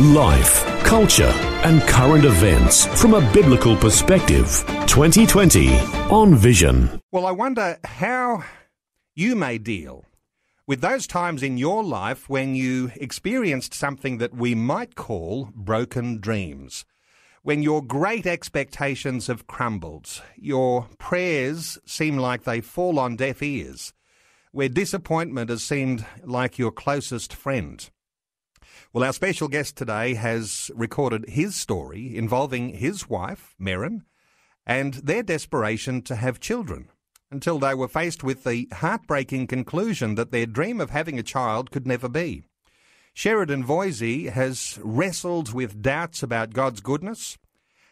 Life, culture, and current events from a biblical perspective. 2020 on Vision. Well, I wonder how you may deal with those times in your life when you experienced something that we might call broken dreams. When your great expectations have crumbled, your prayers seem like they fall on deaf ears, where disappointment has seemed like your closest friend. Well, our special guest today has recorded his story involving his wife, Merryn, and their desperation to have children until they were faced with the heartbreaking conclusion that their dream of having a child could never be. Sheridan Voisey has wrestled with doubts about God's goodness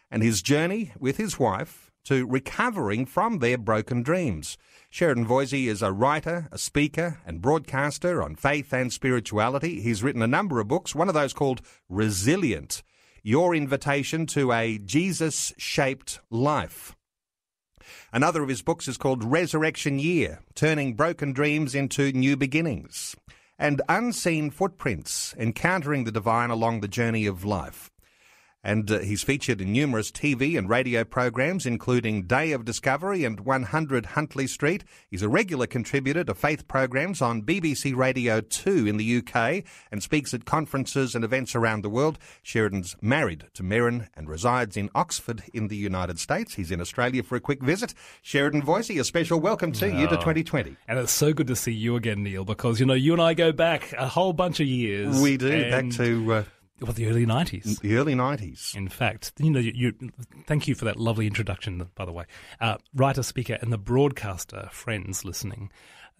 and his journey with his wife to recovering from their broken dreams. Sheridan Voisey is a writer, a speaker, and broadcaster on faith and spirituality. He's written a number of books, one of those called Resilient Your Invitation to a Jesus Shaped Life. Another of his books is called Resurrection Year Turning Broken Dreams into New Beginnings. And Unseen Footprints Encountering the Divine Along the Journey of Life. And uh, he's featured in numerous TV and radio programs, including Day of Discovery and 100 Huntley Street. He's a regular contributor to faith programs on BBC Radio 2 in the UK and speaks at conferences and events around the world. Sheridan's married to Merryn and resides in Oxford in the United States. He's in Australia for a quick visit. Sheridan Voisey, a special welcome to oh, you to 2020. And it's so good to see you again, Neil, because, you know, you and I go back a whole bunch of years. We do, back to... Uh, well, the early nineties. The early nineties. In fact, you know, you, you, thank you for that lovely introduction. By the way, uh, writer, speaker, and the broadcaster friends listening.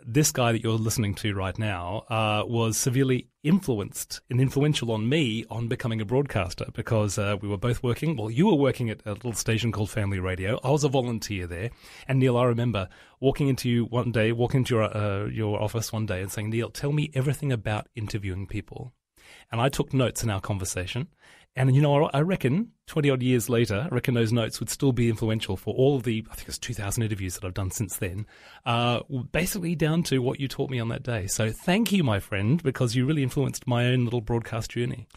This guy that you're listening to right now uh, was severely influenced and influential on me on becoming a broadcaster because uh, we were both working. Well, you were working at a little station called Family Radio. I was a volunteer there, and Neil, I remember walking into you one day, walking into your uh, your office one day, and saying, "Neil, tell me everything about interviewing people." And I took notes in our conversation. And, you know, I reckon 20 odd years later, I reckon those notes would still be influential for all of the, I think it's 2,000 interviews that I've done since then, uh, basically down to what you taught me on that day. So thank you, my friend, because you really influenced my own little broadcast journey.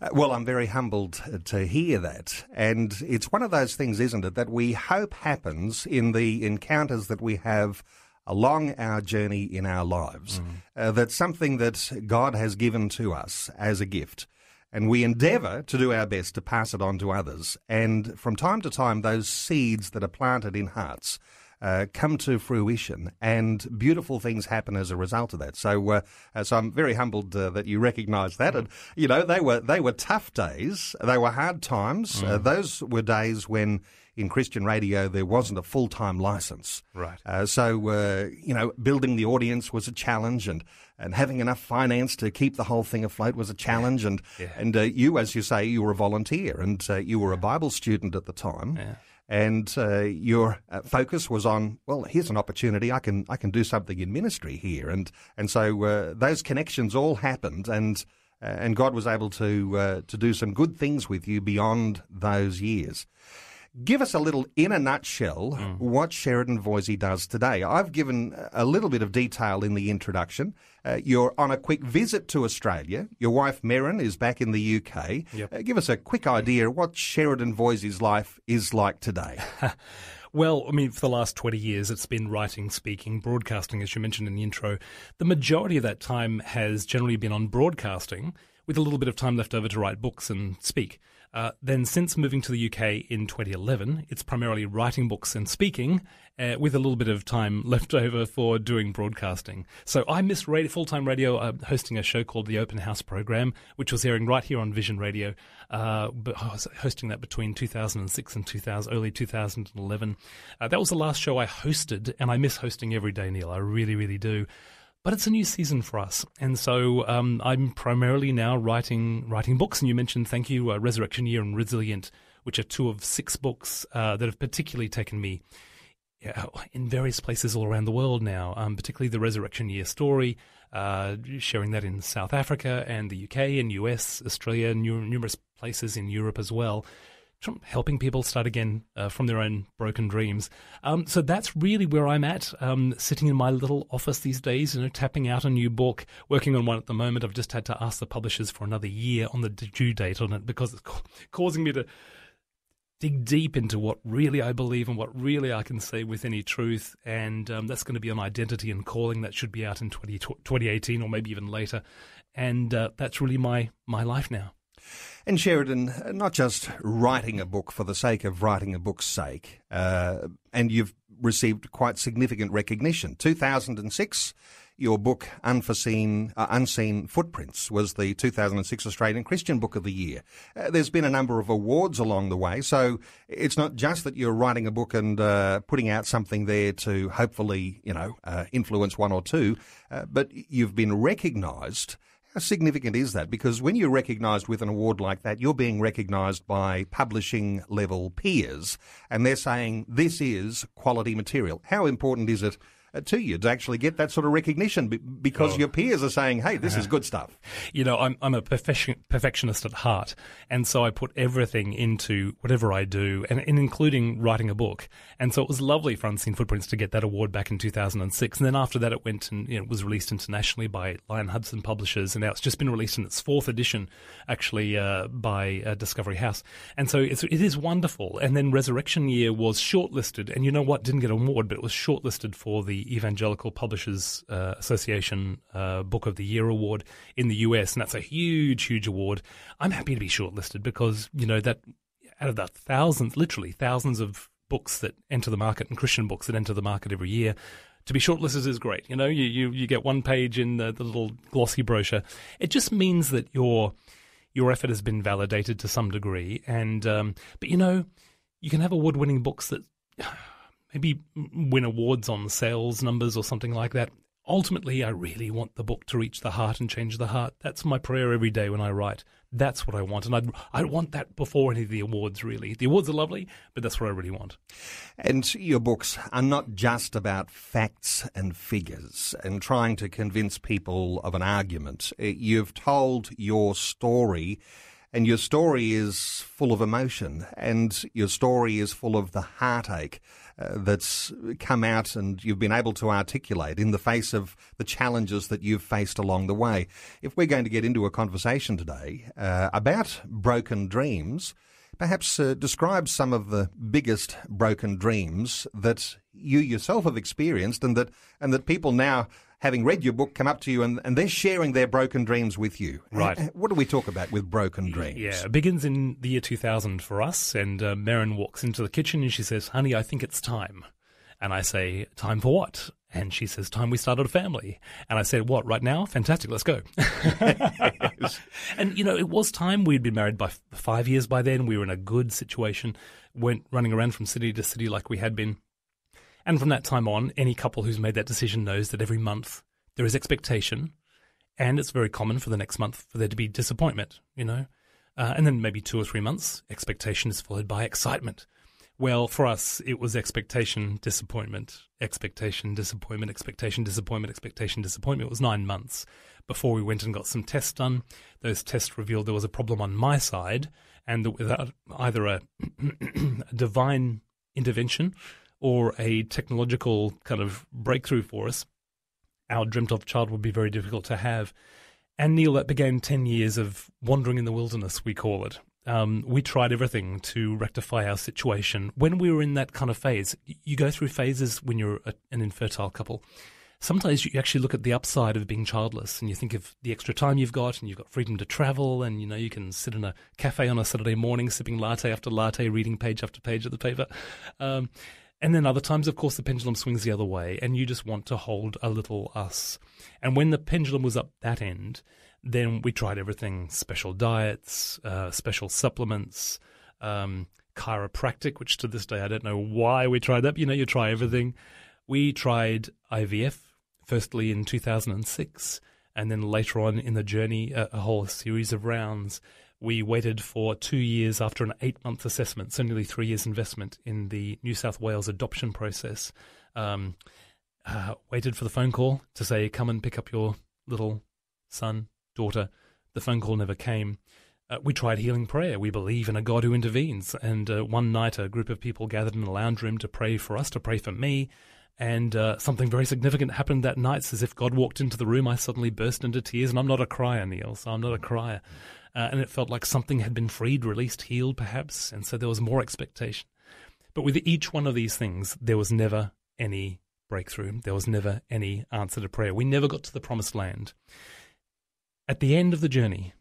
Uh, well, I'm very humbled to hear that. And it's one of those things, isn't it, that we hope happens in the encounters that we have along our journey in our lives. Mm. Uh, that's something that God has given to us as a gift. And we endeavour to do our best to pass it on to others. And from time to time, those seeds that are planted in hearts uh, come to fruition, and beautiful things happen as a result of that. So, uh, uh so I'm very humbled uh, that you recognise that. And you know, they were they were tough days. They were hard times. Uh, mm. those were days when in Christian radio, there wasn't a full time license. Right. Uh, so, uh, you know, building the audience was a challenge and, and having enough finance to keep the whole thing afloat was a challenge. And, yeah. and uh, you, as you say, you were a volunteer and uh, you were a Bible student at the time. Yeah. And uh, your uh, focus was on, well, here's an opportunity. I can I can do something in ministry here, and and so those connections all happened, and and God was able to to do some good things with you beyond those years. Give us a little, in a nutshell, mm. what Sheridan Voisey does today. I've given a little bit of detail in the introduction. Uh, you're on a quick visit to Australia. Your wife, Merryn, is back in the UK. Yep. Uh, give us a quick idea what Sheridan Voisey's life is like today. Well, I mean, for the last 20 years, it's been writing, speaking, broadcasting, as you mentioned in the intro. The majority of that time has generally been on broadcasting, with a little bit of time left over to write books and speak. Uh, then, since moving to the UK in 2011, it's primarily writing books and speaking, uh, with a little bit of time left over for doing broadcasting. So I miss full time radio, uh, hosting a show called the Open House Program, which was airing right here on Vision Radio. Uh, but I was hosting that between 2006 and 2000, early 2011. Uh, that was the last show I hosted, and I miss hosting every day, Neil. I really, really do. But it's a new season for us, and so um, I'm primarily now writing writing books. And you mentioned, thank you, uh, Resurrection Year and Resilient which are two of six books uh, that have particularly taken me yeah, in various places all around the world now, um, particularly the Resurrection Year story, uh, sharing that in South Africa and the UK and US, Australia, numerous places in Europe as well. Helping people start again uh, from their own broken dreams. Um, so that's really where I'm at, um, sitting in my little office these days, you know, tapping out a new book, working on one at the moment. I've just had to ask the publishers for another year on the due date on it because it's causing me to dig deep into what really I believe and what really I can say with any truth. And um, that's going to be on identity and calling. That should be out in 20, 2018 or maybe even later. And uh, that's really my, my life now. And Sheridan, not just writing a book for the sake of writing a book's sake, uh, and you've received quite significant recognition. 2006, your book, Unforeseen, uh, Unseen Footprints, was the 2006 Australian Christian Book of the Year. Uh, there's been a number of awards along the way, so it's not just that you're writing a book and uh, putting out something there to hopefully, you know, uh, influence one or two, uh, but you've been recognised. How significant is that? Because when you're recognised with an award like that, you're being recognised by publishing level peers, and they're saying this is quality material. How important is it to you to actually get that sort of recognition because oh. your peers are saying, hey, this is good stuff. You know, I'm, I'm a perfection, perfectionist at heart. And so I put everything into whatever I do, and, and including writing a book. And so it was lovely for Unseen Footprints to get that award back in 2006. And then after that, it went and you know, was released internationally by Lion Hudson Publishers. And now it's just been released in its fourth edition, actually, uh, by uh, Discovery House. And so it's, it is wonderful. And then Resurrection Year was shortlisted. And you know what? Didn't get an award, but it was shortlisted for the Evangelical Publishers uh, Association uh, Book of the Year award in the US, and that's a huge, huge award. I'm happy to be shortlisted because you know that out of the thousands, literally thousands of books that enter the market and Christian books that enter the market every year. To be shortlisted is great. You know, you, you, you get one page in the, the little glossy brochure. It just means that your your effort has been validated to some degree. And um, but you know, you can have award winning books that maybe win awards on sales numbers or something like that. Ultimately, I really want the book to reach the heart and change the heart. That's my prayer every day when I write. That's what I want. And I'd, I want that before any of the awards, really. The awards are lovely, but that's what I really want. And your books are not just about facts and figures and trying to convince people of an argument. Uh, you've told your story and your story is full of emotion and your story is full of the heartache that's come out and you've been able to articulate in the face of the challenges that you've faced along the way. If we're going to get into a conversation today uh, about broken dreams, perhaps uh, describe some of the biggest broken dreams that you yourself have experienced and that and that people now having read your book, come up to you and, and they're sharing their broken dreams with you. Right. What do we talk about with broken dreams? Yeah, it begins in the year 2000 for us. And uh, Merryn walks into the kitchen and she says, Honey, I think it's time. And I say, Time for what? And she says, Time we started a family. And I said, What, right now? Fantastic, let's go. and, you know, it was time. We'd been married by five years by then. We were in a good situation, went running around from city to city like we had been. And from that time on, any couple who's made that decision knows that every month there is expectation, and it's very common for the next month for there to be disappointment, you know. Uh, and then maybe two or three months, expectation is followed by excitement. Well, for us, it was expectation, disappointment, expectation, disappointment, expectation, disappointment, expectation, disappointment. It was nine months before we went and got some tests done. Those tests revealed there was a problem on my side, and that without either a, a divine intervention or a technological kind of breakthrough for us, our dreamt of child would be very difficult to have. And Neil, that began 10 years of wandering in the wilderness, we call it. Um, we tried everything to rectify our situation. When we were in that kind of phase, you go through phases when you're a, an infertile couple. Sometimes you actually look at the upside of being childless and you think of the extra time you've got and you've got freedom to travel and you know you can sit in a cafe on a Saturday morning sipping latte after latte, reading page after page of the paper. Um, and then other times, of course, the pendulum swings the other way, and you just want to hold a little us. And when the pendulum was up that end, then we tried everything special diets, uh, special supplements, um, chiropractic, which to this day I don't know why we tried that. You know, you try everything. We tried IVF, firstly in 2006, and then later on in the journey, a, a whole series of rounds. We waited for two years after an eight month assessment, so nearly three years investment in the New South Wales adoption process. Um, uh, waited for the phone call to say, come and pick up your little son, daughter. The phone call never came. Uh, we tried healing prayer. We believe in a God who intervenes. And uh, one night, a group of people gathered in a lounge room to pray for us, to pray for me. And uh, something very significant happened that night. It's as if God walked into the room. I suddenly burst into tears. And I'm not a crier, Neil, so I'm not a crier. Uh, and it felt like something had been freed, released, healed, perhaps. And so there was more expectation. But with each one of these things, there was never any breakthrough. There was never any answer to prayer. We never got to the promised land. At the end of the journey,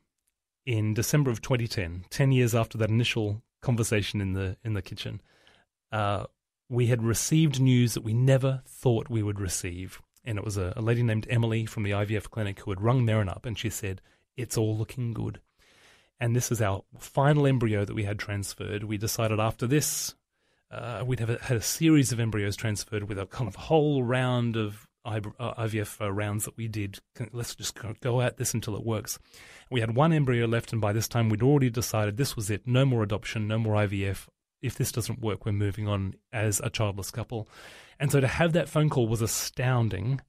in December of 2010, 10 years after that initial conversation in the in the kitchen, uh, we had received news that we never thought we would receive. And it was a, a lady named Emily from the IVF clinic who had rung Merryn up and she said, It's all looking good. And this is our final embryo that we had transferred. We decided after this, uh, we'd have a, had a series of embryos transferred with a kind of whole round of IVF uh, rounds that we did. Let's just go at this until it works. We had one embryo left, and by this time we'd already decided this was it. No more adoption, no more IVF. If this doesn't work, we're moving on as a childless couple. And so to have that phone call was astounding.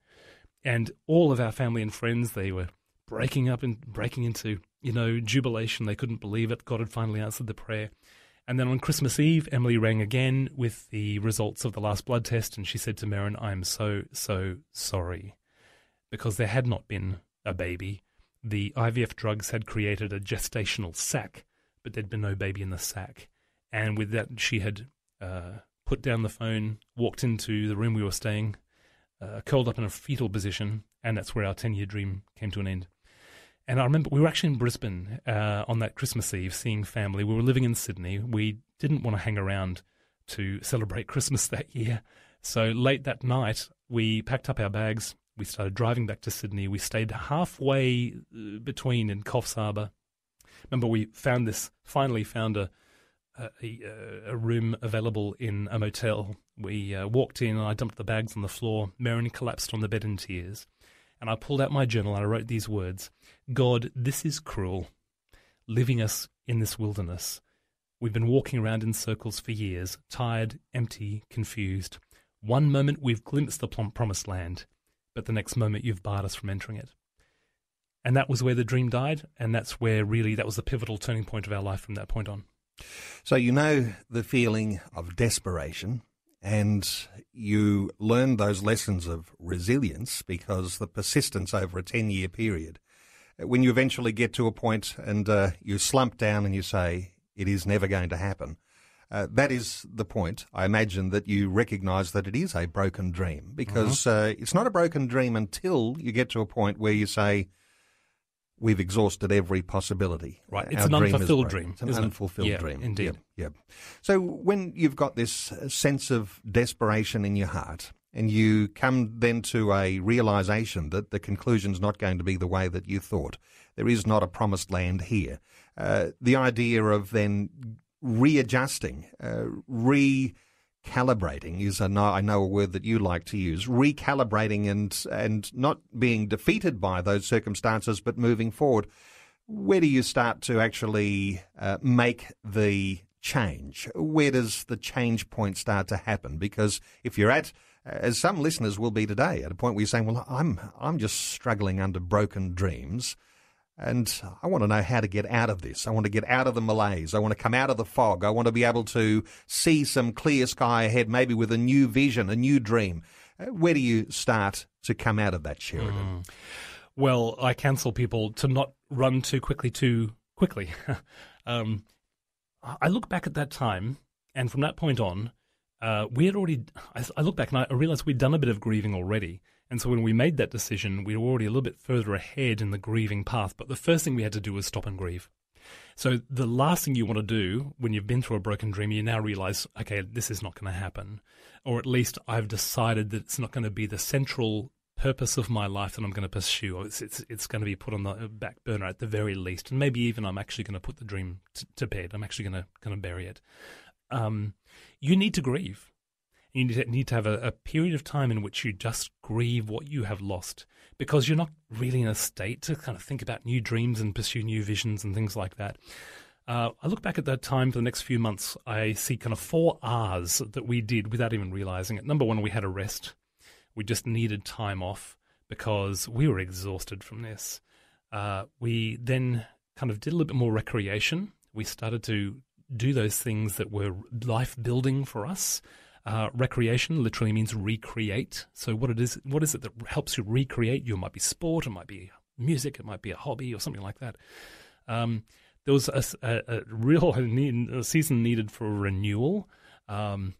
And all of our family and friends, they were breaking up and breaking into, you know, jubilation. They couldn't believe it. God had finally answered the prayer. And then on Christmas Eve, Emily rang again with the results of the last blood test, and she said to Merryn, I'm so, so sorry. Because there had not been a baby. The IVF drugs had created a gestational sac, but there'd been no baby in the sac. And with that, she had uh, put down the phone, walked into the room we were staying, uh, curled up in a fetal position, and that's where our 10 year dream came to an end. And I remember we were actually in Brisbane uh, on that Christmas Eve seeing family. We were living in Sydney. We didn't want to hang around to celebrate Christmas that year. So late that night, we packed up our bags. We started driving back to Sydney. We stayed halfway uh, between in Coffs Harbour. Remember, we found this, finally found a, a, a room available in a motel. We uh, walked in, and I dumped the bags on the floor. Merryn collapsed on the bed in tears. And I pulled out my journal and I wrote these words God, this is cruel, leaving us in this wilderness. We've been walking around in circles for years, tired, empty, confused. One moment we've glimpsed the promised land, but the next moment you've barred us from entering it. And that was where the dream died, and that's where really that was the pivotal turning point of our life from that point on. So you know the feeling of desperation and you learn those lessons of resilience because the persistence over a 10 year period, when you eventually get to a point and uh, you slump down and you say, it is never going to happen, uh, that is the point. I imagine that you recognize that it is a broken dream because uh-huh. uh, it's not a broken dream until you get to a point where you say, we've exhausted every possibility. Right. It's Our an dream unfulfilled dream. It's an unfulfilled yeah, dream. Indeed. Yeah, So when you've got this uh, sense of desperation in your heart, and you come then to a realization that the conclusion's not going to be the way that you thought, there is not a promised land here. Uh, the idea of then readjusting, uh, re calibrating is a, I know a word that you like to use, recalibrating and and not being defeated by those circumstances, but moving forward. Where do you start to actually uh, make the change? Where does the change point start to happen? Because if you're at as some listeners will be today, at a point where you're saying, "Well, I'm I'm just struggling under broken dreams," And I want to know how to get out of this. I want to get out of the malaise. I want to come out of the fog. I want to be able to see some clear sky ahead, maybe with a new vision, a new dream. Uh, where do you start to come out of that, Sheridan? Mm. Well, I counsel people to not run too quickly, too quickly. um, I look back at that time, and from that point on, uh, we had already. I, I look back and I realized we'd done a bit of grieving already. And so when we made that decision, we were already a little bit further ahead in the grieving path. But the first thing we had to do was stop and grieve. So the last thing you want to do when you've been through a broken dream, you now realize, okay, this is not going to happen. Or at least I've decided that it's not going to be the central purpose of my life that I'm going to pursue. It's, it's, it's going to be put on the back burner at the very least. And maybe even I'm actually going to put the dream t- to bed. I'm actually going to, going to bury it. Um, you need to grieve. You need to, have a, a period of time in which you just grieve what you have lost because you're not really in a state to kind of think about new dreams and pursue new visions and things like that. Uh, I look back at that time for the next few months. I see kind of four R's that we did without even realizing it. Number one, we had a rest. We just needed time off because we were exhausted from this. Uh, we then kind of did a little bit more recreation. We started to do those things that were life building for us. Uh, recreation literally means recreate. So what it is, what is it that helps you recreate? You might be sport, it might be music, it might be a hobby or something like that. Um, there was a, a, a real need, a season needed for renewal. Um,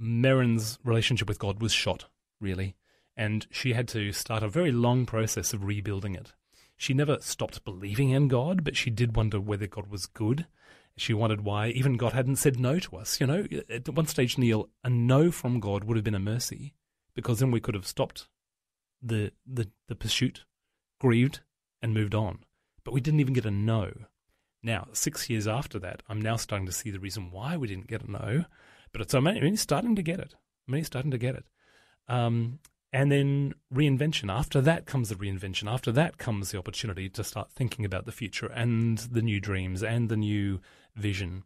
relationship with God was shot, really, and she had to start a very long process of rebuilding it. She never stopped believing in God, but she did wonder whether God was good. She wondered why even God hadn't said no to us. You know, at one stage, Neil, a no from God would have been a mercy because then we could have stopped the, the, the pursuit, grieved, and moved on. But we didn't even get a no. Now, six years after that, I'm now starting to see the reason why we didn't get a no, but it's, I'm only starting to get it. I'm starting to get it. Um, and then reinvention. After that comes the reinvention. After that comes the opportunity to start thinking about the future and the new dreams and the new vision.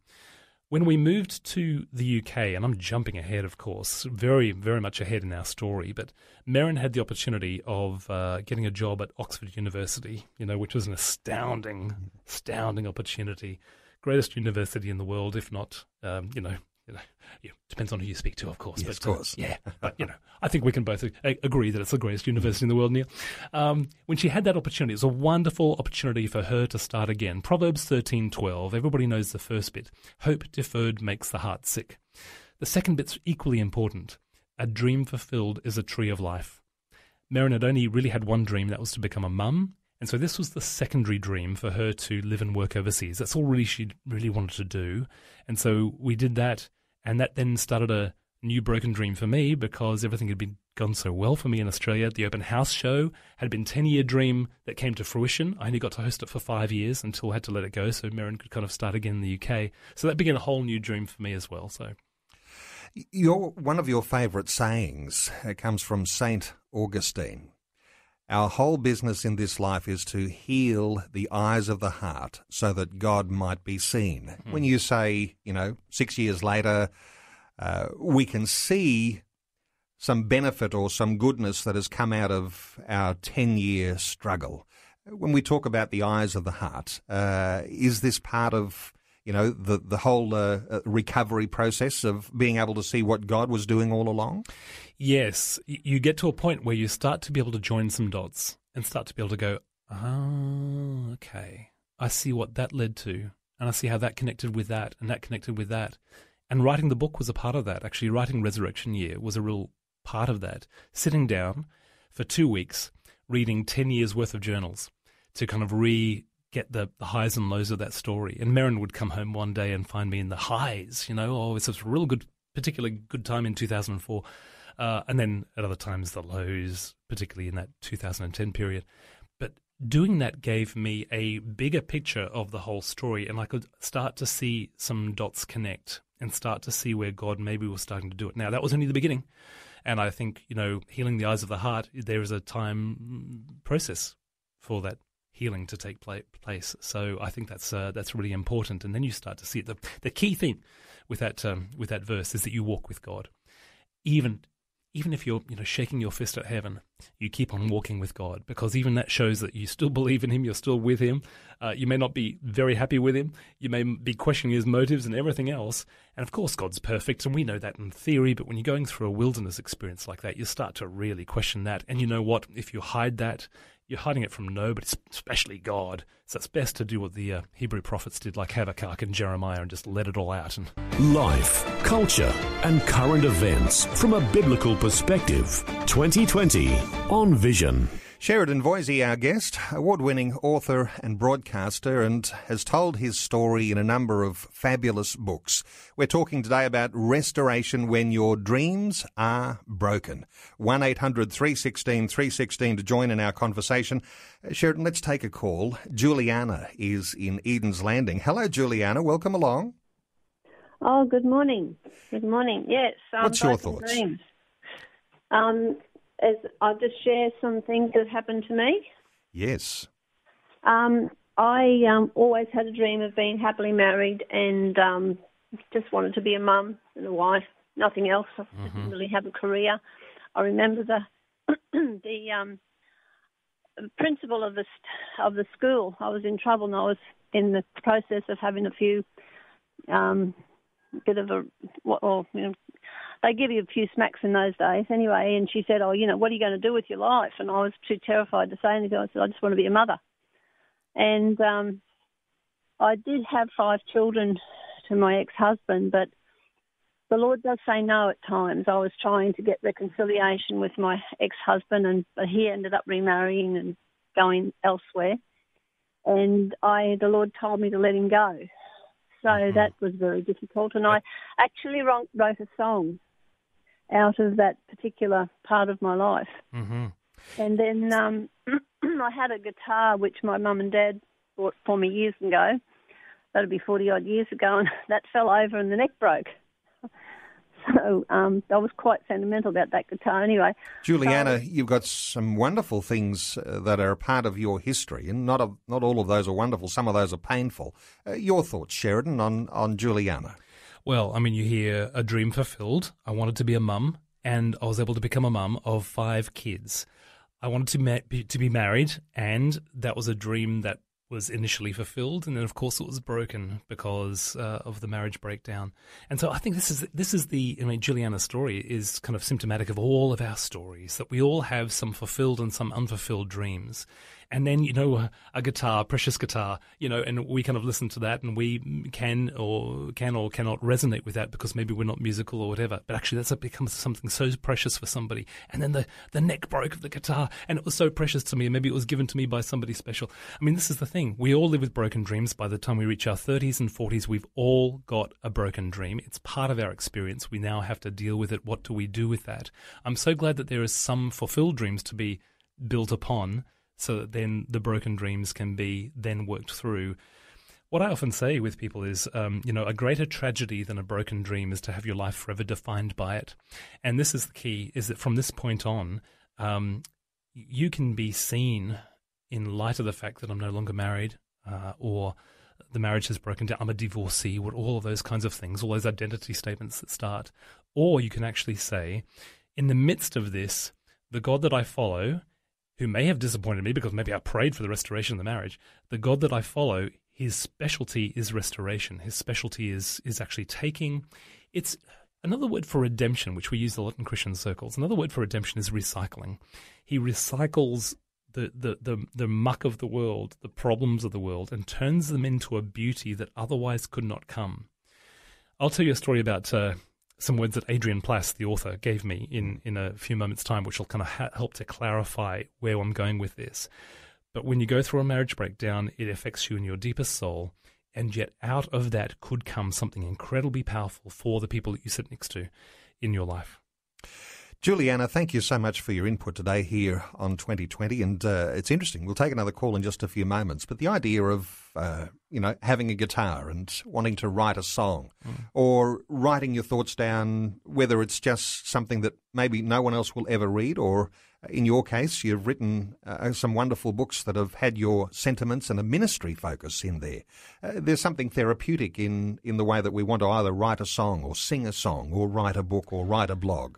When we moved to the UK, and I'm jumping ahead, of course, very, very much ahead in our story, but Merryn had the opportunity of uh, getting a job at Oxford University, you know, which was an astounding, astounding opportunity. Greatest university in the world, if not, um, you know, you know, yeah, depends on who you speak to, of course. Yes, but, of course. Uh, yeah, but you know, I think we can both a- agree that it's the greatest university in the world. Neil, um, when she had that opportunity, it was a wonderful opportunity for her to start again. Proverbs thirteen twelve. Everybody knows the first bit. Hope deferred makes the heart sick. The second bit's equally important. A dream fulfilled is a tree of life. Merryn had only really had one dream, that was to become a mum. And so this was the secondary dream for her to live and work overseas. That's all really she really wanted to do. And so we did that. And that then started a new broken dream for me because everything had been gone so well for me in Australia. The open house show had been 10 year dream that came to fruition. I only got to host it for five years until I had to let it go so Merryn could kind of start again in the UK. So that began a whole new dream for me as well. So your one of your favourite sayings comes from Saint Augustine. Our whole business in this life is to heal the eyes of the heart so that God might be seen. Hmm. When you say, you know, six years later, uh, we can see some benefit or some goodness that has come out of our 10 year struggle. When we talk about the eyes of the heart, uh, is this part of you know, the, the whole uh, uh, recovery process of being able to see what God was doing all along? Yes. You get to a point where you start to be able to join some dots and start to be able to go, oh, okay. I see what that led to. And I see how that connected with that and that connected with that. And writing the book was a part of that. Actually, writing Resurrection Year was a real part of that. Sitting down for two weeks, reading 10 years worth of journals to kind of re get the, the highs and lows of that story. And Merryn would come home one day and find me in the highs, you know, oh, it's a real good, particularly good time in 2004. Uh, and then at other times, the lows, particularly in that 2010 period. But doing that gave me a bigger picture of the whole story, and I could start to see some dots connect and start to see where God maybe was starting to do it. Now, that was only the beginning. And I think, you know, healing the eyes of the heart, there is a time process for that healing to take place. So I think that's uh, that's really important. And then you start to see it. The, the key thing with that um, with that verse is that you walk with God, even even if you're you know shaking your fist at heaven, you keep on walking with God because even that shows that you still believe in Him. You're still with Him. Uh, you may not be very happy with Him. You may be questioning His motives and everything else. And of course, God's perfect, and we know that in theory. But when you're going through a wilderness experience like that, you start to really question that. And you know what? If you hide that, you're hiding it from nobody, especially God. So it's best to do what the uh, Hebrew prophets did, like Habakkuk and Jeremiah, and just let it all out. And life, culture, and current events from a biblical perspective. 2020 on Vision. Sheridan Voisey, our guest, award winning author and broadcaster, and has told his story in a number of fabulous books. We're talking today about restoration when your dreams are broken. 1 800 316 316 to join in our conversation. Uh, Sheridan, let's take a call. Juliana is in Eden's Landing. Hello, Juliana. Welcome along. Oh, good morning. Good morning. Yes. Um, What's your thoughts? Dreams. Um, as I'll just share some things that happened to me. Yes. Um, I um, always had a dream of being happily married and um, just wanted to be a mum and a wife, nothing else. I didn't really have a career. I remember the the um, principal of the of the school. I was in trouble and I was in the process of having a few um, bit of a what or you know they give you a few smacks in those days anyway. And she said, "Oh, you know, what are you going to do with your life?" And I was too terrified to say anything. I said, "I just want to be a mother." And um, I did have five children to my ex-husband, but the Lord does say no at times. I was trying to get reconciliation with my ex-husband, and but he ended up remarrying and going elsewhere. And I, the Lord told me to let him go. So that was very difficult. And I actually wrote, wrote a song out of that particular part of my life. Mm-hmm. And then um, I had a guitar which my mum and dad bought for me years ago. That'd be 40 odd years ago, and that fell over and the neck broke. So um, I was quite sentimental about that guitar anyway. Juliana, you've got some wonderful things uh, that are a part of your history, and not a, not all of those are wonderful. Some of those are painful. Uh, your thoughts, Sheridan, on on Juliana? Well, I mean, you hear a dream fulfilled. I wanted to be a mum, and I was able to become a mum of five kids. I wanted to ma- be, to be married, and that was a dream that was initially fulfilled, and then of course it was broken because uh, of the marriage breakdown. And so I think this is this is the I mean Juliana's story is kind of symptomatic of all of our stories that we all have some fulfilled and some unfulfilled dreams. And then you know a, guitar, precious guitar, you know, and we kind of listen to that, and we can or can or cannot resonate with that because maybe we're not musical or whatever. But actually, that's becomes something so precious for somebody. And then the the neck broke of the guitar, and it was so precious to me. And maybe it was given to me by somebody special. I mean, this is the thing: we all live with broken dreams. By the time we reach our thirties and forties, we've all got a broken dream. It's part of our experience. We now have to deal with it. What do we do with that? I'm so glad that there is some fulfilled dreams to be built upon so that then the broken dreams can be then worked through. What I often say with people is, um, you know, a greater tragedy than a broken dream is to have your life forever defined by it. And this is the key: is that from this point on, um, you can be seen in light of the fact that I'm no longer married, uh, or the marriage has broken down. I'm a divorcee. What all of those kinds of things, all those identity statements that start, or you can actually say, in the midst of this, the God that I follow who may have disappointed me because maybe I prayed for the restoration of the marriage, the God that I follow, his specialty is restoration. His specialty is is actually taking it's another word for redemption, which we use a lot in Christian circles. Another word for redemption is recycling. He recycles the, the, the, the muck of the world, the problems of the world, and turns them into a beauty that otherwise could not come. I'll tell you a story about uh, some words that Adrian Plass, the author, gave me in, mm. in a few moments' time, which will kind of ha- help to clarify where I'm going with this. But when you go through a marriage breakdown, it affects you in your deepest soul, and yet out of that could come something incredibly powerful for the people that you sit next to in your life. Juliana, thank you so much for your input today here on 2020. And uh, it's interesting. We'll take another call in just a few moments. But the idea of, uh, you know, having a guitar and wanting to write a song or writing your thoughts down, whether it's just something that maybe no one else will ever read, or in your case, you've written uh, some wonderful books that have had your sentiments and a ministry focus in there. Uh, there's something therapeutic in, in the way that we want to either write a song or sing a song or write a book or write a blog.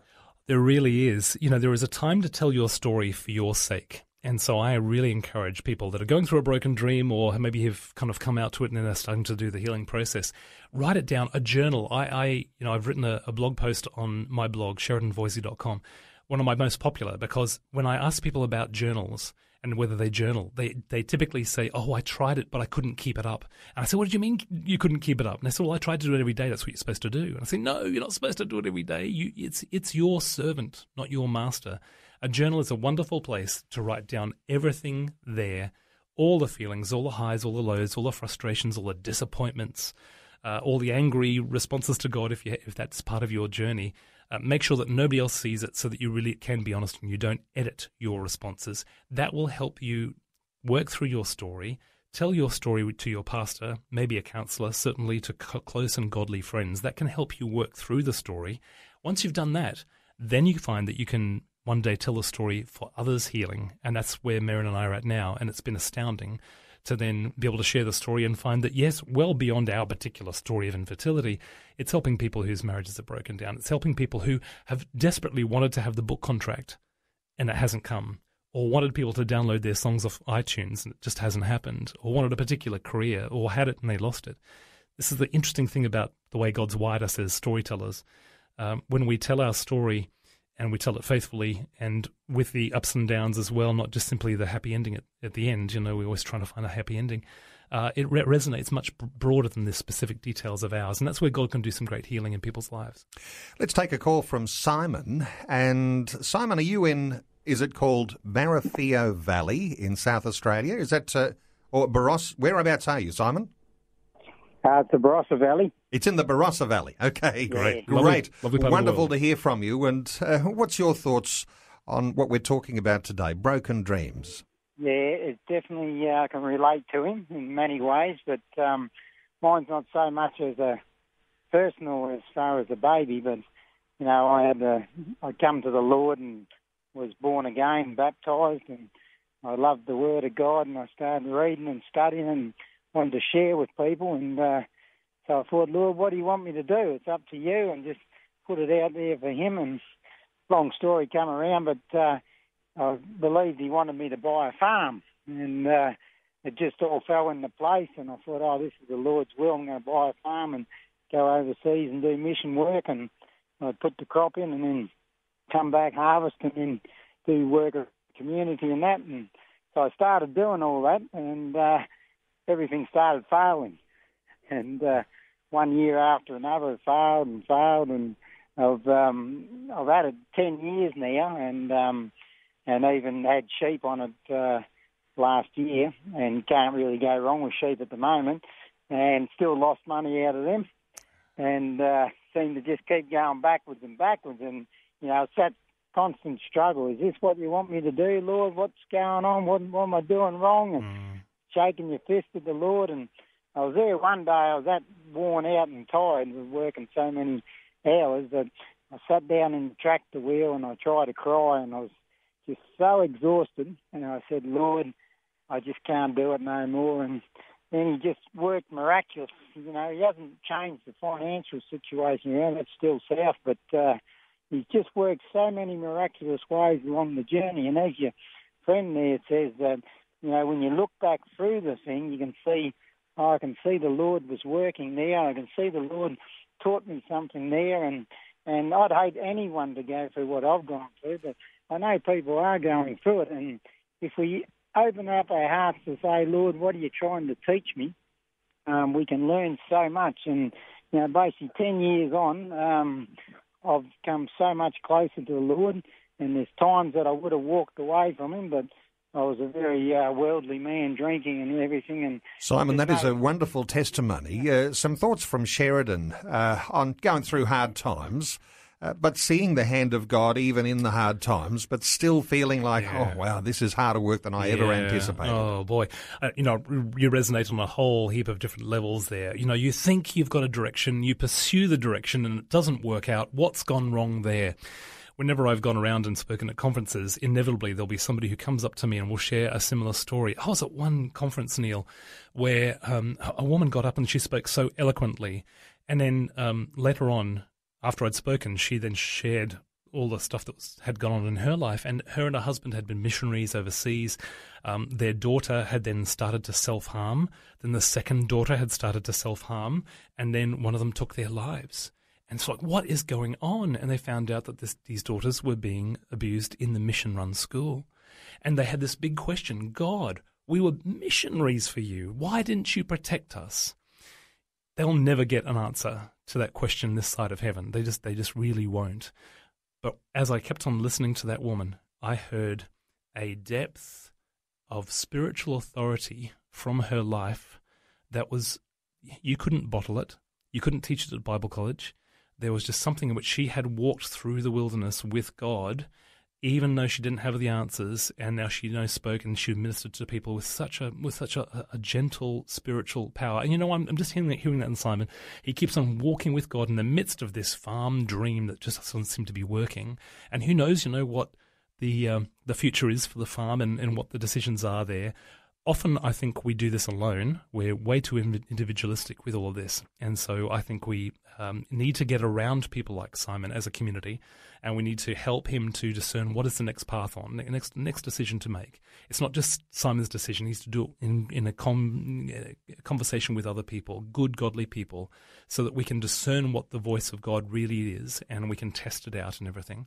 There really is. You know, there is a time to tell your story for your sake. And so I really encourage people that are going through a broken dream or maybe have kind of come out to it and are starting to do the healing process. Write it down, a journal. I, I you know, I've written a, a blog post on my blog, SheridanVoisey.com, one of my most popular because when I ask people about journals and whether they journal, they, they typically say, Oh, I tried it, but I couldn't keep it up. And I say, What did you mean you couldn't keep it up? And they say, Well, I tried to do it every day. That's what you're supposed to do. And I say, No, you're not supposed to do it every day. You, it's, it's your servant, not your master. A journal is a wonderful place to write down everything there all the feelings, all the highs, all the lows, all the frustrations, all the disappointments, uh, all the angry responses to God, if, you, if that's part of your journey. Uh, make sure that nobody else sees it so that you really can be honest and you don't edit your responses. That will help you work through your story, tell your story to your pastor, maybe a counselor, certainly to close and godly friends. That can help you work through the story. Once you've done that, then you find that you can one day tell a story for others' healing. And that's where Merryn and I are at now. And it's been astounding to then be able to share the story and find that, yes, well beyond our particular story of infertility, it's helping people whose marriages are broken down. It's helping people who have desperately wanted to have the book contract and it hasn't come, or wanted people to download their songs off iTunes and it just hasn't happened, or wanted a particular career or had it and they lost it. This is the interesting thing about the way God's wired us as storytellers. Um, when we tell our story, and we tell it faithfully and with the ups and downs as well, not just simply the happy ending at, at the end. You know, we're always trying to find a happy ending. Uh, it re- resonates much broader than the specific details of ours, and that's where God can do some great healing in people's lives. Let's take a call from Simon. And Simon, are you in? Is it called Marootheo Valley in South Australia? Is that uh, or Barossa? Whereabouts are you, Simon? Uh, it's the Barossa Valley. It's in the Barossa Valley. Okay, great, yeah. great, lovely, lovely wonderful to hear from you. And uh, what's your thoughts on what we're talking about today? Broken dreams. Yeah, it definitely uh, can relate to him in many ways, but um, mine's not so much as a personal as far as a baby, but you know, I had a, I come to the Lord and was born again, baptized, and I loved the Word of God, and I started reading and studying and wanted to share with people. And uh, so I thought, Lord, what do you want me to do? It's up to you, and just put it out there for Him. And long story come around, but uh, I believed He wanted me to buy a farm, and uh, it just all fell into place. And I thought, oh, this is the Lord's will. I'm going to buy a farm and go overseas and do mission work. And I put the crop in, and then come back, harvest, and then do work of community and that. And so I started doing all that, and uh, everything started failing. And uh, one year after another, failed and failed, and I've um, I've had it ten years now, and um, and even had sheep on it uh, last year, and can't really go wrong with sheep at the moment, and still lost money out of them, and uh, seem to just keep going backwards and backwards, and you know it's that constant struggle. Is this what you want me to do, Lord? What's going on? What, what am I doing wrong? And mm shaking your fist at the Lord. And I was there one day, I was that worn out and tired with working so many hours that I sat down in the tractor wheel and I tried to cry and I was just so exhausted. And I said, Lord, I just can't do it no more. And then he just worked miraculous. You know, he hasn't changed the financial situation around. It's still south, but uh, he's just worked so many miraculous ways along the journey. And as your friend there says that you know, when you look back through the thing, you can see, I can see the Lord was working there. I can see the Lord taught me something there, and and I'd hate anyone to go through what I've gone through, but I know people are going through it, and if we open up our hearts to say, Lord, what are you trying to teach me? Um, we can learn so much, and you know, basically ten years on, um, I've come so much closer to the Lord, and there's times that I would have walked away from Him, but I was a very uh, worldly man, drinking and everything. And Simon, that is a wonderful testimony. Uh, some thoughts from Sheridan uh, on going through hard times. Uh, but seeing the hand of God even in the hard times, but still feeling like, yeah. oh wow, this is harder work than I yeah. ever anticipated. Oh boy, uh, you know, you resonate on a whole heap of different levels there. You know, you think you've got a direction, you pursue the direction, and it doesn't work out. What's gone wrong there? Whenever I've gone around and spoken at conferences, inevitably there'll be somebody who comes up to me and will share a similar story. I was at one conference, Neil, where um, a woman got up and she spoke so eloquently. And then um, later on, after I'd spoken, she then shared all the stuff that was, had gone on in her life. And her and her husband had been missionaries overseas. Um, their daughter had then started to self harm. Then the second daughter had started to self harm. And then one of them took their lives. And it's like, what is going on? And they found out that this, these daughters were being abused in the mission run school. And they had this big question God, we were missionaries for you. Why didn't you protect us? They'll never get an answer to that question this side of heaven. They just, they just really won't. But as I kept on listening to that woman, I heard a depth of spiritual authority from her life that was, you couldn't bottle it. You couldn't teach it at Bible college there was just something in which she had walked through the wilderness with God even though she didn't have the answers, and now she you know spoke and she ministered to people with such a with such a, a gentle spiritual power. And you know, I'm, I'm just hearing that, hearing that in Simon. He keeps on walking with God in the midst of this farm dream that just doesn't seem to be working. And who knows, you know, what the um, the future is for the farm and, and what the decisions are there often I think we do this alone. We're way too individualistic with all of this. And so I think we um, need to get around people like Simon as a community, and we need to help him to discern what is the next path on, the next next decision to make. It's not just Simon's decision; he's to do it in in a, com, a conversation with other people, good godly people, so that we can discern what the voice of God really is, and we can test it out and everything.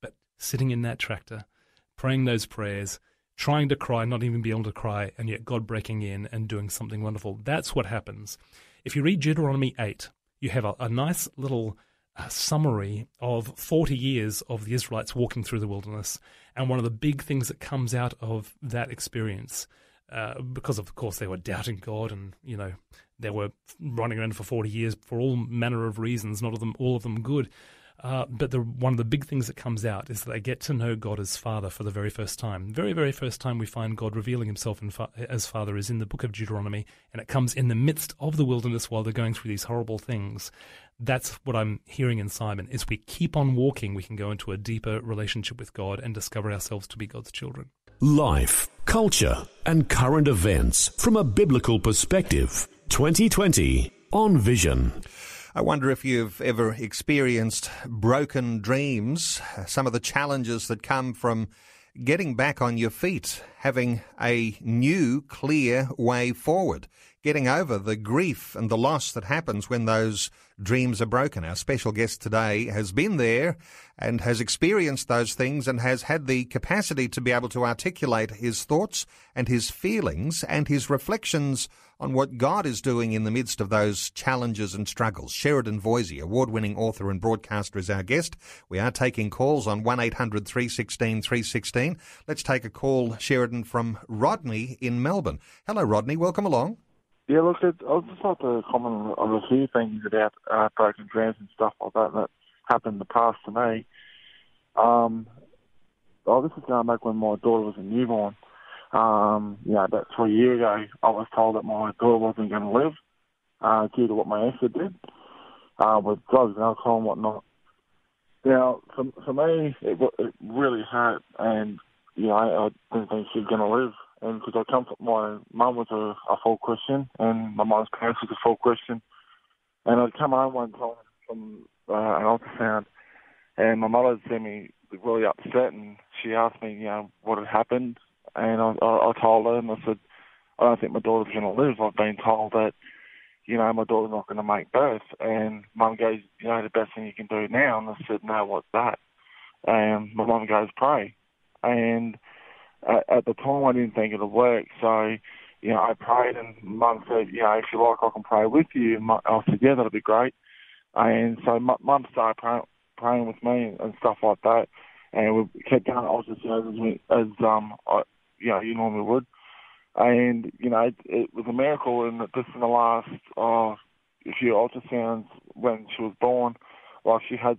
But sitting in that tractor, praying those prayers trying to cry, not even be able to cry, and yet God breaking in and doing something wonderful. That's what happens. If you read Deuteronomy 8, you have a, a nice little uh, summary of 40 years of the Israelites walking through the wilderness. And one of the big things that comes out of that experience, uh, because of course they were doubting God and, you know, they were running around for 40 years for all manner of reasons, not of them, all of them good. Uh, but the, one of the big things that comes out is that they get to know God as Father for the very first time. Very, very first time we find God revealing himself fa- as Father is in the book of Deuteronomy, and it comes in the midst of the wilderness while they're going through these horrible things. That's what I'm hearing in Simon, is we keep on walking, we can go into a deeper relationship with God and discover ourselves to be God's children. Life, culture, and current events from a biblical perspective. 2020 on Vision. I wonder if you've ever experienced broken dreams, some of the challenges that come from getting back on your feet, having a new, clear way forward, getting over the grief and the loss that happens when those dreams are broken. Our special guest today has been there and has experienced those things and has had the capacity to be able to articulate his thoughts and his feelings and his reflections on what God is doing in the midst of those challenges and struggles. Sheridan Voysey, award winning author and broadcaster, is our guest. We are taking calls on 1 800 316 316. Let's take a call, Sheridan, from Rodney in Melbourne. Hello, Rodney. Welcome along. Yeah, look, it, I just like to comment on a few things about uh, broken dreams and stuff like that that happened in the past to me. Um, oh, this is going back when my daughter was a newborn. Um, know, about three years ago, I was told that my daughter wasn't going to live uh, due to what my ex did uh, with drugs and alcohol and whatnot. Now, for, for me, it, it really hurt, and you know, I, I didn't think she was going to live. And because I come from my mum was a, a full Christian, and my mum's parents was a full Christian, and I'd come home one time from uh, an ultrasound, and my mother seen me really upset, and she asked me, you know, what had happened, and I, I, I told her, and I said, I don't think my daughter's going to live. I've been told that, you know, my daughter's not going to make birth. And mum goes, you know, the best thing you can do now. And I said, no, what's that? And my mum goes, pray. And at, the time, I didn't think it'd work. So, you know, I prayed, and mum said, you know, if you like, I can pray with you. I said, yeah, that'll be great. And so mum started praying, praying with me and stuff like that. And we kept going I ultrasounds as, as um, I, you know, you normally would. And, you know, it, it was a miracle and just in the last uh, few ultrasounds when she was born, like she had,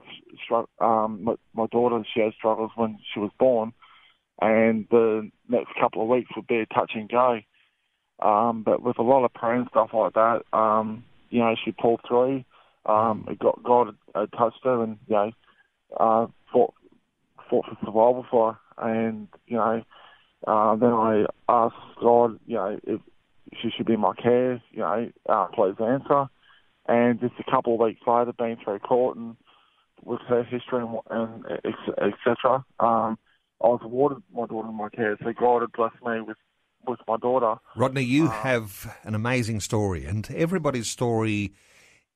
um, my, my daughter, she had struggles when she was born. And the next couple of weeks would be a touch and go. Um, but with a lot of prayer and stuff like that, um, you know, she pulled through. Um, it got God had touched her, and you know, uh, fought fought for survival for her. And you know, uh, then I asked God, you know, if she should be in my care, you know, uh, please answer. And just a couple of weeks later, being through court and with her history and, and etc., um, I was awarded my daughter in my care. So God had blessed me with with my daughter. Rodney, you uh, have an amazing story, and everybody's story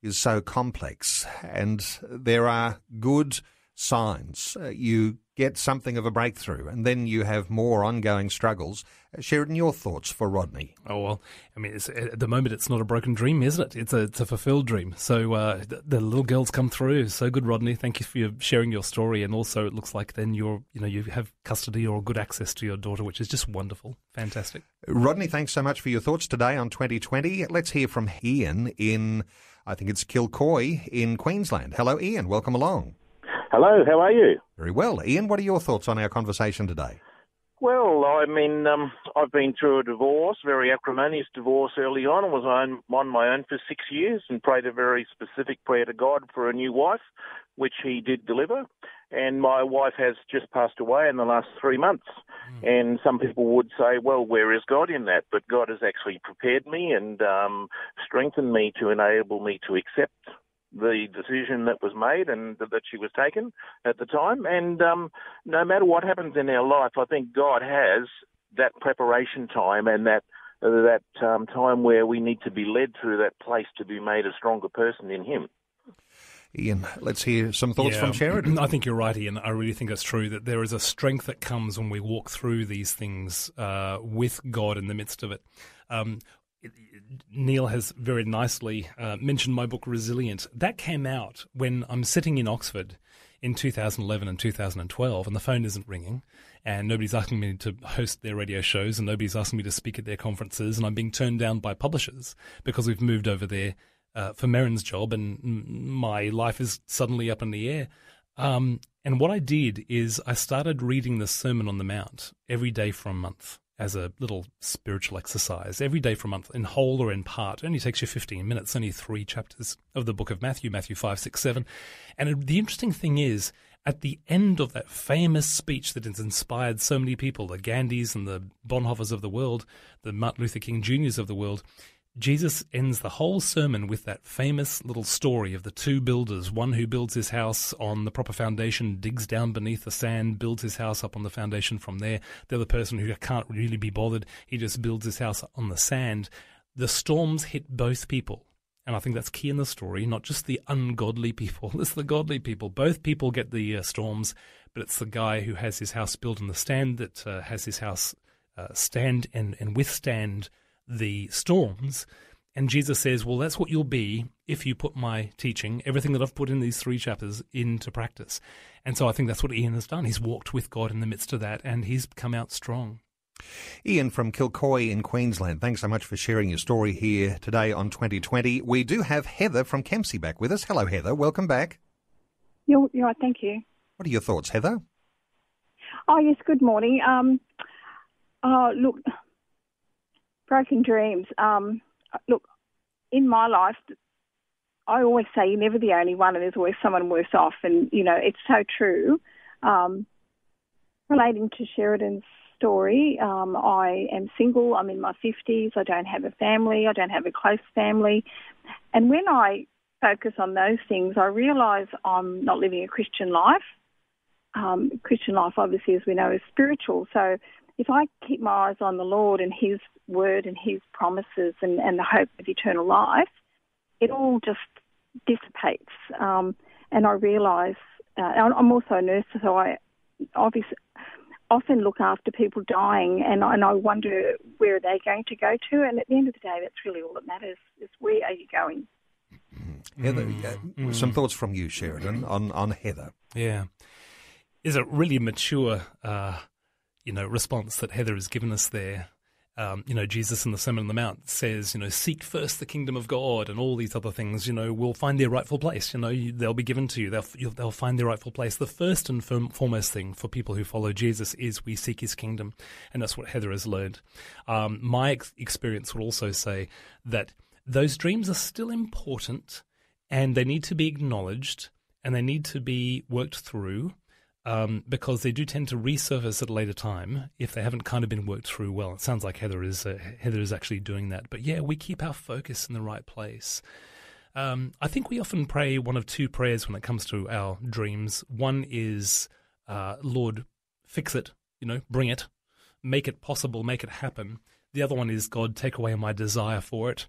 is so complex, and there are good signs. Uh, you get something of a breakthrough, and then you have more ongoing struggles. Uh, Sheridan, your thoughts for Rodney? Oh well, I mean, at the moment it's not a broken dream, isn't it? It's a it's a fulfilled dream. So uh, the, the, little girls come through. So good, Rodney. Thank you for your sharing your story, and also it looks like then you're you know you have custody or good access to your daughter, which is just wonderful, fantastic. Rodney, thanks so much for your thoughts today on 2020. Let's hear from Ian in I think it's Kilcoy in Queensland. Hello, Ian. Welcome along. Hello, how are you? Very well. Ian, what are your thoughts on our conversation today? Well, I mean, um, I've been through a divorce, very acrimonious divorce early on. I was on, on my own for six years and prayed a very specific prayer to God for a new wife, which He did deliver. And my wife has just passed away in the last three months. Mm. And some people would say, well, where is God in that? But God has actually prepared me and um, strengthened me to enable me to accept the decision that was made and that she was taken at the time. And um, no matter what happens in our life, I think God has that preparation time and that that um, time where we need to be led through that place to be made a stronger person in Him. Ian, let's hear some thoughts yeah, from Sheridan. I think you're right, Ian. I really think it's true that there is a strength that comes when we walk through these things uh, with God in the midst of it. Um, Neil has very nicely uh, mentioned my book Resilient. That came out when I'm sitting in Oxford in 2011 and 2012, and the phone isn't ringing, and nobody's asking me to host their radio shows, and nobody's asking me to speak at their conferences, and I'm being turned down by publishers because we've moved over there uh, for Merryn's job, and my life is suddenly up in the air. Um, and what I did is I started reading the Sermon on the Mount every day for a month as a little spiritual exercise every day for a month, in whole or in part. It only takes you 15 minutes, only three chapters of the book of Matthew, Matthew 5, 6, 7. And the interesting thing is, at the end of that famous speech that has inspired so many people, the Gandhis and the Bonhoeffers of the world, the Martin Luther King Jr.'s of the world, Jesus ends the whole sermon with that famous little story of the two builders one who builds his house on the proper foundation, digs down beneath the sand, builds his house up on the foundation from there. The other person who can't really be bothered, he just builds his house on the sand. The storms hit both people. And I think that's key in the story, not just the ungodly people, it's the godly people. Both people get the uh, storms, but it's the guy who has his house built on the stand that uh, has his house uh, stand and, and withstand the storms. And Jesus says, Well, that's what you'll be if you put my teaching, everything that I've put in these three chapters, into practice. And so I think that's what Ian has done. He's walked with God in the midst of that, and he's come out strong. Ian from Kilcoy in Queensland, thanks so much for sharing your story here today on 2020. We do have Heather from Kempsey back with us. Hello, Heather. Welcome back. You're, you're right. Thank you. What are your thoughts, Heather? Oh, yes. Good morning. Um, uh, look, broken dreams. Um, look, in my life, I always say you're never the only one, and there's always someone worse off. And you know, it's so true. Um, relating to Sheridan's story, um, I am single. I'm in my 50s. I don't have a family. I don't have a close family. And when I focus on those things, I realise I'm not living a Christian life. Um, Christian life, obviously, as we know, is spiritual. So if I keep my eyes on the Lord and His word and his promises and, and the hope of eternal life, it all just dissipates. Um, and I realise, uh, I'm also a nurse, so I obviously often look after people dying, and, and I wonder where are they going to go to. And at the end of the day, that's really all that matters: is where are you going? Heather, uh, mm. some thoughts from you, Sheridan, on on Heather. Yeah, is a really mature, uh, you know, response that Heather has given us there um, you know, Jesus in the Sermon on the Mount says, you know, seek first the kingdom of God and all these other things, you know, will find their rightful place. You know, they'll be given to you. They'll, they'll find their rightful place. The first and foremost thing for people who follow Jesus is we seek his kingdom. And that's what Heather has learned. Um, my ex- experience would also say that those dreams are still important and they need to be acknowledged and they need to be worked through um, because they do tend to resurface at a later time if they haven't kind of been worked through well. It sounds like Heather is uh, Heather is actually doing that. But yeah, we keep our focus in the right place. Um, I think we often pray one of two prayers when it comes to our dreams. One is, uh, Lord, fix it, you know, bring it, make it possible, make it happen. The other one is, God, take away my desire for it.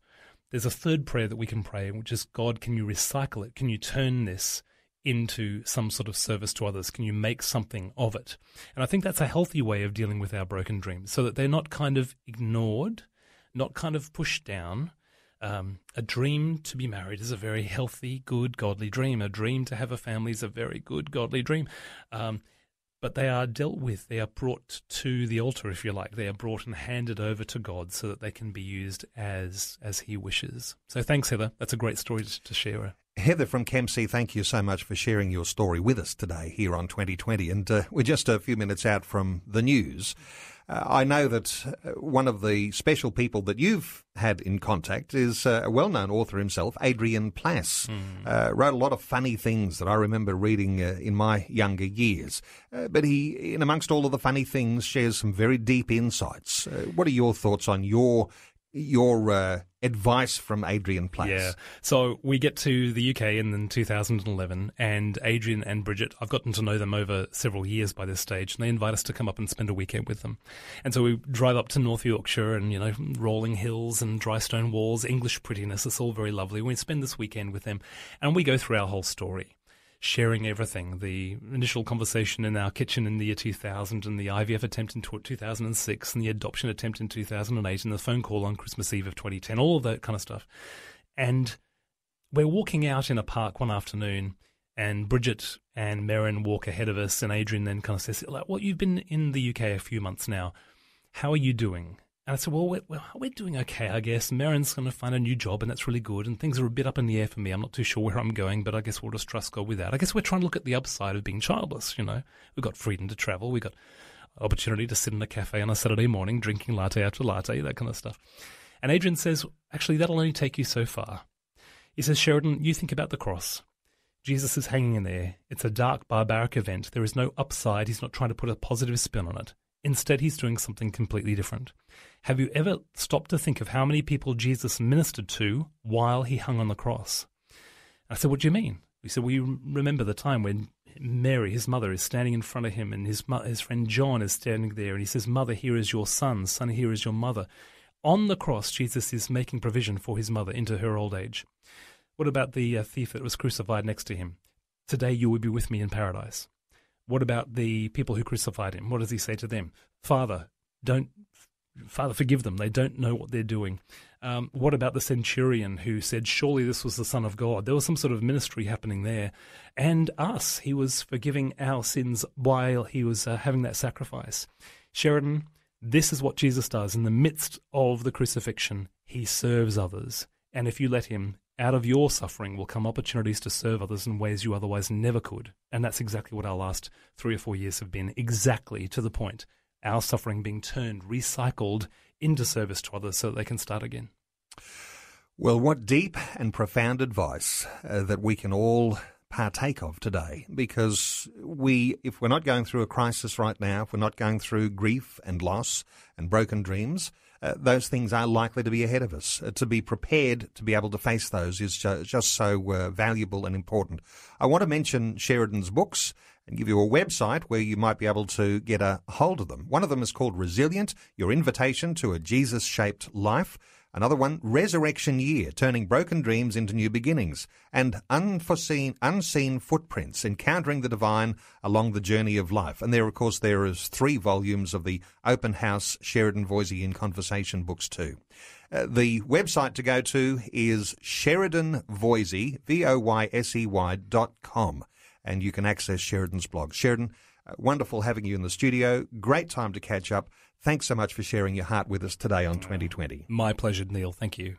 There's a third prayer that we can pray, which is, God, can you recycle it? Can you turn this into some sort of service to others? Can you make something of it? And I think that's a healthy way of dealing with our broken dreams so that they're not kind of ignored, not kind of pushed down. Um, a dream to be married is a very healthy, good, godly dream. A dream to have a family is a very good, godly dream. Um, but they are dealt with. They are brought to the altar, if you like. They are brought and handed over to God so that they can be used as as He wishes. So thanks, Heather. That's a great story to share. Heather from Kempsey, thank you so much for sharing your story with us today here on 2020. And uh, we're just a few minutes out from the news. Uh, I know that uh, one of the special people that you've had in contact is uh, a well-known author himself, Adrian Plass. Mm. wrote a lot of funny things that I remember reading uh, in my younger years. but he, in amongst all of the funny things, shares some very deep insights. what are your thoughts on your your uh, advice from Adrian Plass. Yeah. So we get to the UK in 2011, and Adrian and Bridget, I've gotten to know them over several years by this stage, and they invite us to come up and spend a weekend with them. And so we drive up to North Yorkshire and, you know, rolling hills and dry stone walls, English prettiness. It's all very lovely. We spend this weekend with them, and we go through our whole story sharing everything. The initial conversation in our kitchen in the year 2000, and the IVF attempt in 2006, and the adoption attempt in 2008, and the phone call on Christmas Eve of 2010, all of that kind of stuff. And we're walking out in a park one afternoon, and Bridget and Merryn walk ahead of us, and Adrian then kind of says, like, well, you've been in the UK a few months now. How are you doing? And I said, well, we're, we're doing okay, I guess. Merryn's going to find a new job, and that's really good. And things are a bit up in the air for me. I'm not too sure where I'm going, but I guess we'll just trust God with that. I guess we're trying to look at the upside of being childless. You know, we've got freedom to travel. We've got opportunity to sit in a cafe on a Saturday morning, drinking latte after latte, that kind of stuff. And Adrian says, actually, that'll only take you so far. He says, Sheridan, you think about the cross. Jesus is hanging in there. It's a dark, barbaric event. There is no upside. He's not trying to put a positive spin on it. Instead, he's doing something completely different. Have you ever stopped to think of how many people Jesus ministered to while he hung on the cross? I said, What do you mean? He said, Well, you remember the time when Mary, his mother, is standing in front of him, and his, his friend John is standing there, and he says, Mother, here is your son, son, here is your mother. On the cross, Jesus is making provision for his mother into her old age. What about the uh, thief that was crucified next to him? Today you will be with me in paradise. What about the people who crucified him? What does he say to them? Father, don't Father, forgive them. They don't know what they're doing. Um, what about the centurion who said, Surely this was the Son of God? There was some sort of ministry happening there. And us, he was forgiving our sins while he was uh, having that sacrifice. Sheridan, this is what Jesus does. In the midst of the crucifixion, he serves others. And if you let him, out of your suffering will come opportunities to serve others in ways you otherwise never could. And that's exactly what our last three or four years have been, exactly to the point our suffering being turned, recycled into service to others so that they can start again. Well, what deep and profound advice uh, that we can all partake of today because we, if we're not going through a crisis right now, if we're not going through grief and loss and broken dreams, uh, those things are likely to be ahead of us. Uh, to be prepared to be able to face those is ju- just so uh, valuable and important. I want to mention Sheridan's books and give you a website where you might be able to get a hold of them. One of them is called Resilient, Your Invitation to a Jesus Shaped Life. Another one, Resurrection Year, turning broken dreams into new beginnings, and unforeseen, unseen footprints, encountering the divine along the journey of life. And there, of course, there is three volumes of the Open House Sheridan Voysey in Conversation books too. Uh, the website to go to is Sheridan Voysey, V-O-Y-S-E-Y dot com, and you can access Sheridan's blog. Sheridan, uh, wonderful having you in the studio. Great time to catch up. Thanks so much for sharing your heart with us today on 2020. My pleasure, Neil. Thank you.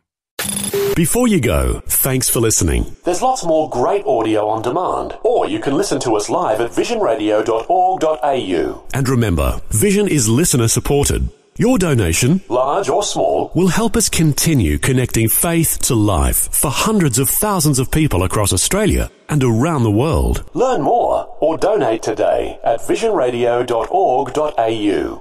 Before you go, thanks for listening. There's lots more great audio on demand, or you can listen to us live at visionradio.org.au. And remember, Vision is listener supported. Your donation, large or small, will help us continue connecting faith to life for hundreds of thousands of people across Australia and around the world. Learn more or donate today at visionradio.org.au.